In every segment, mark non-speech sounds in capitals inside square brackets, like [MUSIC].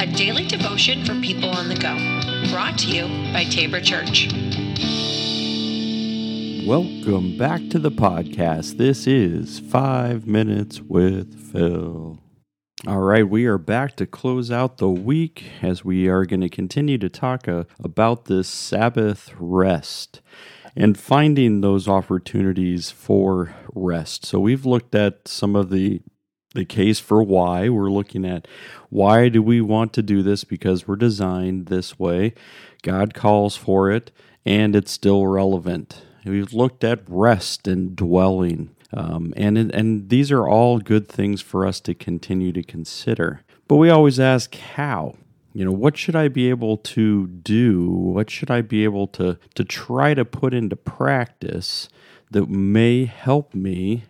a daily devotion for people on the go. Brought to you by Tabor Church. Welcome back to the podcast. This is Five Minutes with Phil. All right, we are back to close out the week as we are going to continue to talk uh, about this Sabbath rest and finding those opportunities for rest. So we've looked at some of the the case for why we're looking at why do we want to do this because we're designed this way. God calls for it and it's still relevant. We've looked at rest and dwelling. Um, and and these are all good things for us to continue to consider. But we always ask how you know what should i be able to do what should i be able to to try to put into practice that may help me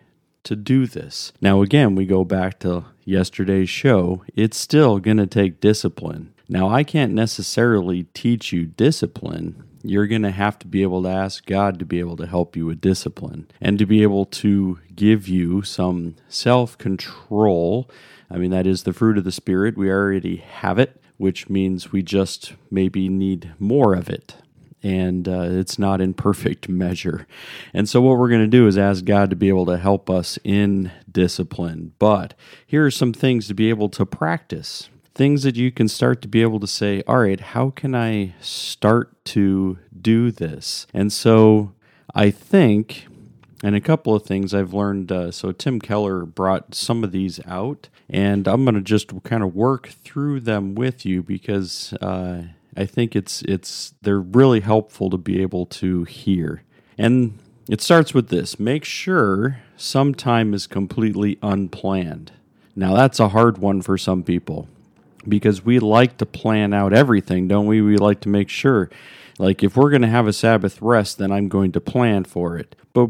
to do this now again we go back to yesterday's show it's still going to take discipline now i can't necessarily teach you discipline you're going to have to be able to ask God to be able to help you with discipline and to be able to give you some self control. I mean, that is the fruit of the Spirit. We already have it which means we just maybe need more of it. And uh, it's not in perfect [LAUGHS] measure. And so, what we're going to do is ask God to be able to help us in discipline. But here are some things to be able to practice things that you can start to be able to say, all right, how can I start to do this? And so, I think and a couple of things I've learned. Uh, so, Tim Keller brought some of these out, and I'm going to just kind of work through them with you because uh, I think it's it's they're really helpful to be able to hear. And it starts with this: make sure some time is completely unplanned. Now, that's a hard one for some people because we like to plan out everything, don't we? We like to make sure. Like, if we're going to have a Sabbath rest, then I'm going to plan for it. But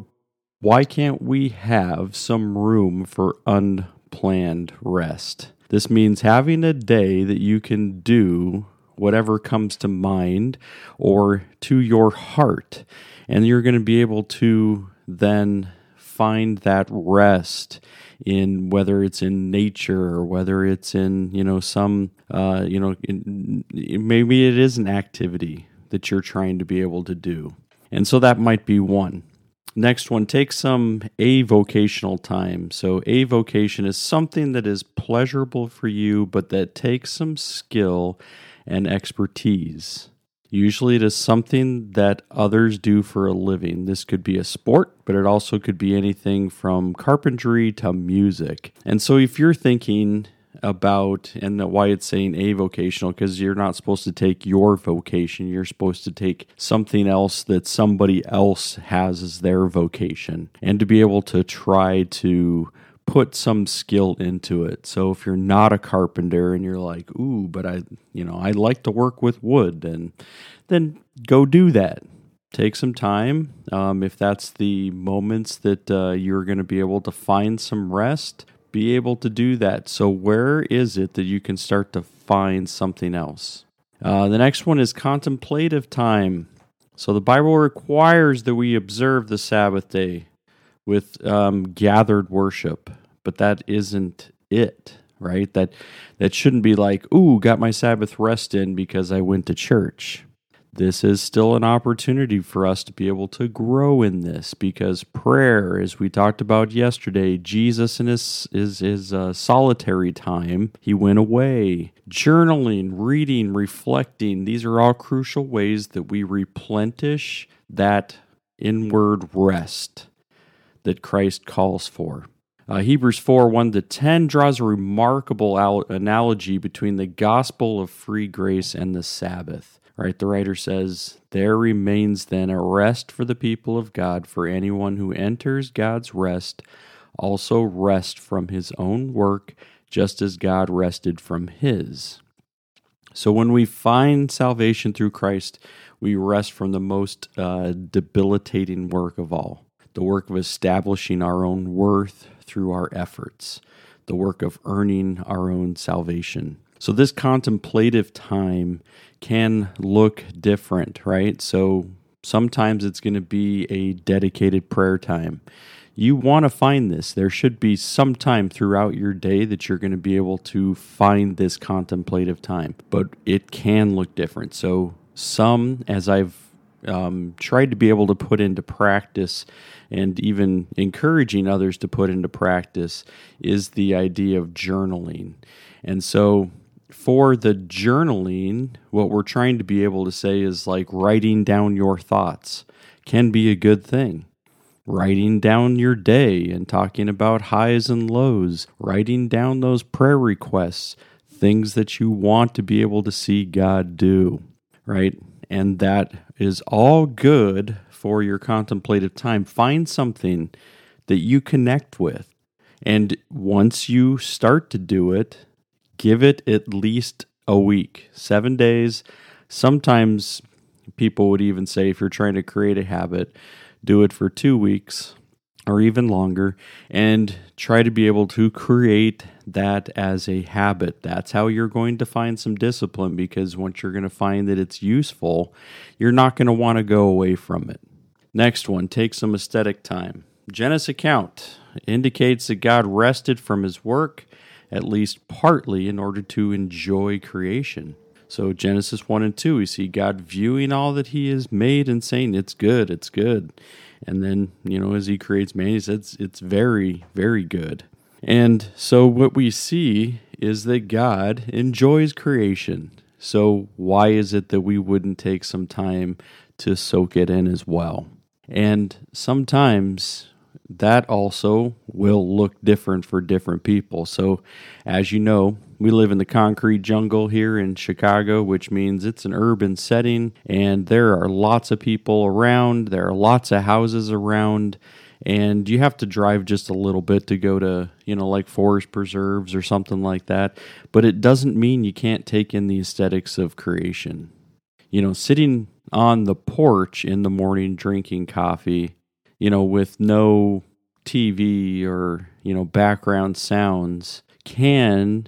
why can't we have some room for unplanned rest? This means having a day that you can do whatever comes to mind or to your heart. And you're going to be able to then find that rest in whether it's in nature or whether it's in you know some uh, you know in, maybe it is an activity that you're trying to be able to do and so that might be one Next one, take some avocational time. So, avocation is something that is pleasurable for you, but that takes some skill and expertise. Usually, it is something that others do for a living. This could be a sport, but it also could be anything from carpentry to music. And so, if you're thinking, about and why it's saying a vocational, because you're not supposed to take your vocation you're supposed to take something else that somebody else has as their vocation and to be able to try to put some skill into it so if you're not a carpenter and you're like ooh but i you know i like to work with wood and then go do that take some time um, if that's the moments that uh, you're going to be able to find some rest be able to do that. So, where is it that you can start to find something else? Uh, the next one is contemplative time. So, the Bible requires that we observe the Sabbath day with um, gathered worship, but that isn't it, right? That that shouldn't be like, "Ooh, got my Sabbath rest in because I went to church." this is still an opportunity for us to be able to grow in this because prayer, as we talked about yesterday, Jesus in his his, his uh, solitary time, he went away. Journaling, reading, reflecting, these are all crucial ways that we replenish that inward rest that Christ calls for. Uh, Hebrews 4 1 to 10 draws a remarkable al- analogy between the gospel of free grace and the Sabbath. Right, the writer says, There remains then a rest for the people of God, for anyone who enters God's rest also rest from his own work, just as God rested from his. So when we find salvation through Christ, we rest from the most uh, debilitating work of all the work of establishing our own worth through our efforts, the work of earning our own salvation. So, this contemplative time can look different, right? So, sometimes it's going to be a dedicated prayer time. you want to find this. There should be some time throughout your day that you're going to be able to find this contemplative time, but it can look different. So, some, as I've um, tried to be able to put into practice and even encouraging others to put into practice, is the idea of journaling. And so, for the journaling, what we're trying to be able to say is like writing down your thoughts can be a good thing writing down your day and talking about highs and lows, writing down those prayer requests, things that you want to be able to see God do, right? And that is all good for your contemplative time. Find something that you connect with. And once you start to do it, give it at least a week, seven days. Sometimes people would even say, if you're trying to create a habit, do it for two weeks or even longer and try to be able to create that as a habit. That's how you're going to find some discipline because once you're going to find that it's useful, you're not going to want to go away from it. Next one, take some aesthetic time. Genesis account indicates that God rested from his work, at least partly, in order to enjoy creation. So Genesis 1 and 2, we see God viewing all that he has made and saying, It's good, it's good. And then, you know, as he creates man, he says, It's very, very good. And so what we see is that God enjoys creation. So why is it that we wouldn't take some time to soak it in as well? And sometimes that also will look different for different people. So, as you know, we live in the concrete jungle here in Chicago, which means it's an urban setting and there are lots of people around, there are lots of houses around, and you have to drive just a little bit to go to, you know, like forest preserves or something like that. But it doesn't mean you can't take in the aesthetics of creation. You know, sitting on the porch in the morning drinking coffee, you know, with no TV or, you know, background sounds can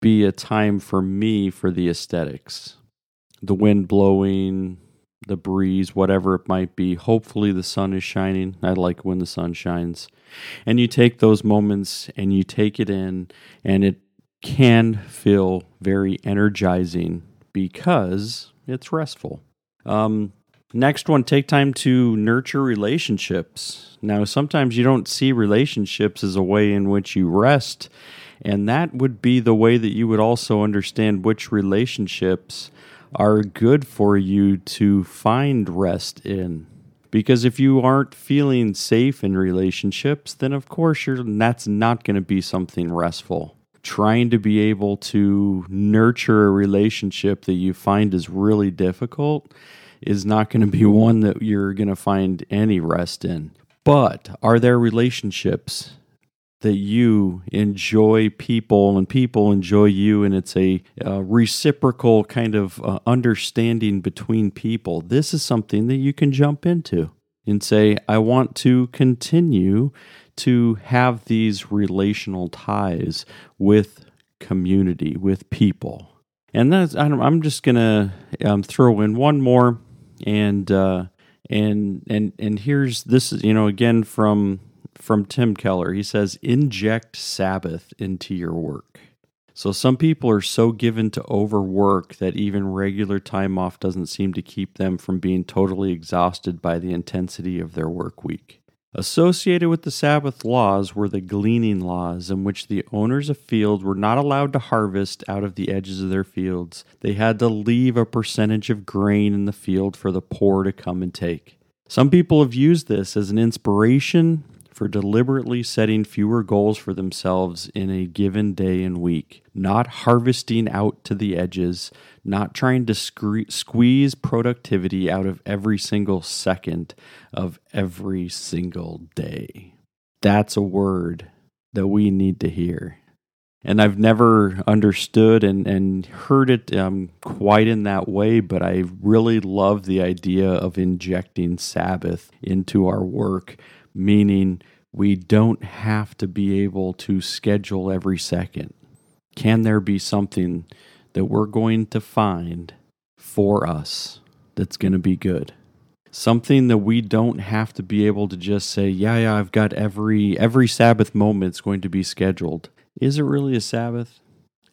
be a time for me for the aesthetics. The wind blowing, the breeze, whatever it might be. Hopefully, the sun is shining. I like when the sun shines. And you take those moments and you take it in, and it can feel very energizing because it's restful. Um, next one take time to nurture relationships. Now, sometimes you don't see relationships as a way in which you rest and that would be the way that you would also understand which relationships are good for you to find rest in. Because if you aren't feeling safe in relationships, then of course you're, that's not going to be something restful. Trying to be able to nurture a relationship that you find is really difficult is not going to be [LAUGHS] one that you're going to find any rest in. But are there relationships that you enjoy people and people enjoy you, and it's a, reciprocal kind of uh, understanding between people. This is something that you can jump into and say, I want to continue to have these relational ties with community, with people. And that's, I'm just going to um, throw in one more. And, uh, and, and, and here's this, is you know, again from from Tim Keller. He says, inject Sabbath into your work. So some people are so given to overwork that even regular time off doesn't seem to keep them from being totally exhausted by the intensity of their work week. Associated with the Sabbath laws were the gleaning laws, in which the owners of fields were not allowed to harvest out of the edges of their fields. They had to leave a percentage of grain in the field for the poor to come and take. Some people have used this as an inspiration for deliberately setting fewer goals for themselves in a given day and week, not harvesting out to the edges, not trying to squeeze productivity out of every single second of every single day. That's a word that we need to hear. And I've never understood and, and heard it um, quite in that way, but I really love the idea of injecting Sabbath into our work meaning we don't have to be able to schedule every second. Can there be something that we're going to find for us that's going to be good? something that we don't have to be able to just say, yeah, yeah, I've got every every Sabbath moment's going to be scheduled. Is it really a Sabbath?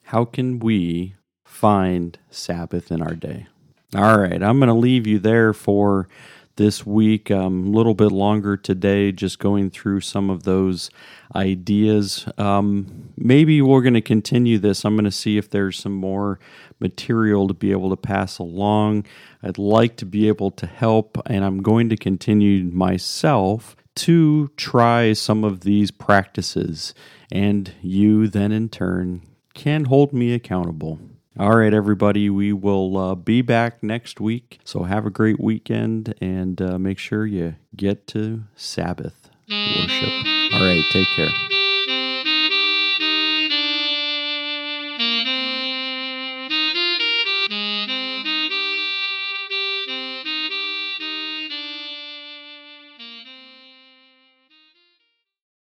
How can we find Sabbath in our day? All right, I'm going to leave you there for this week. A um, little bit longer today, just going through some of those ideas. Um, maybe we're going to continue this. I'm going to see if there's some more material to be able to pass along. I'd like to be able to help, and I'm going to continue myself to try some of these practices. And you then, in turn, can hold me accountable. All right, everybody, we will uh, be back next week. So have a great weekend and uh, make sure you get to Sabbath worship. All right, take care.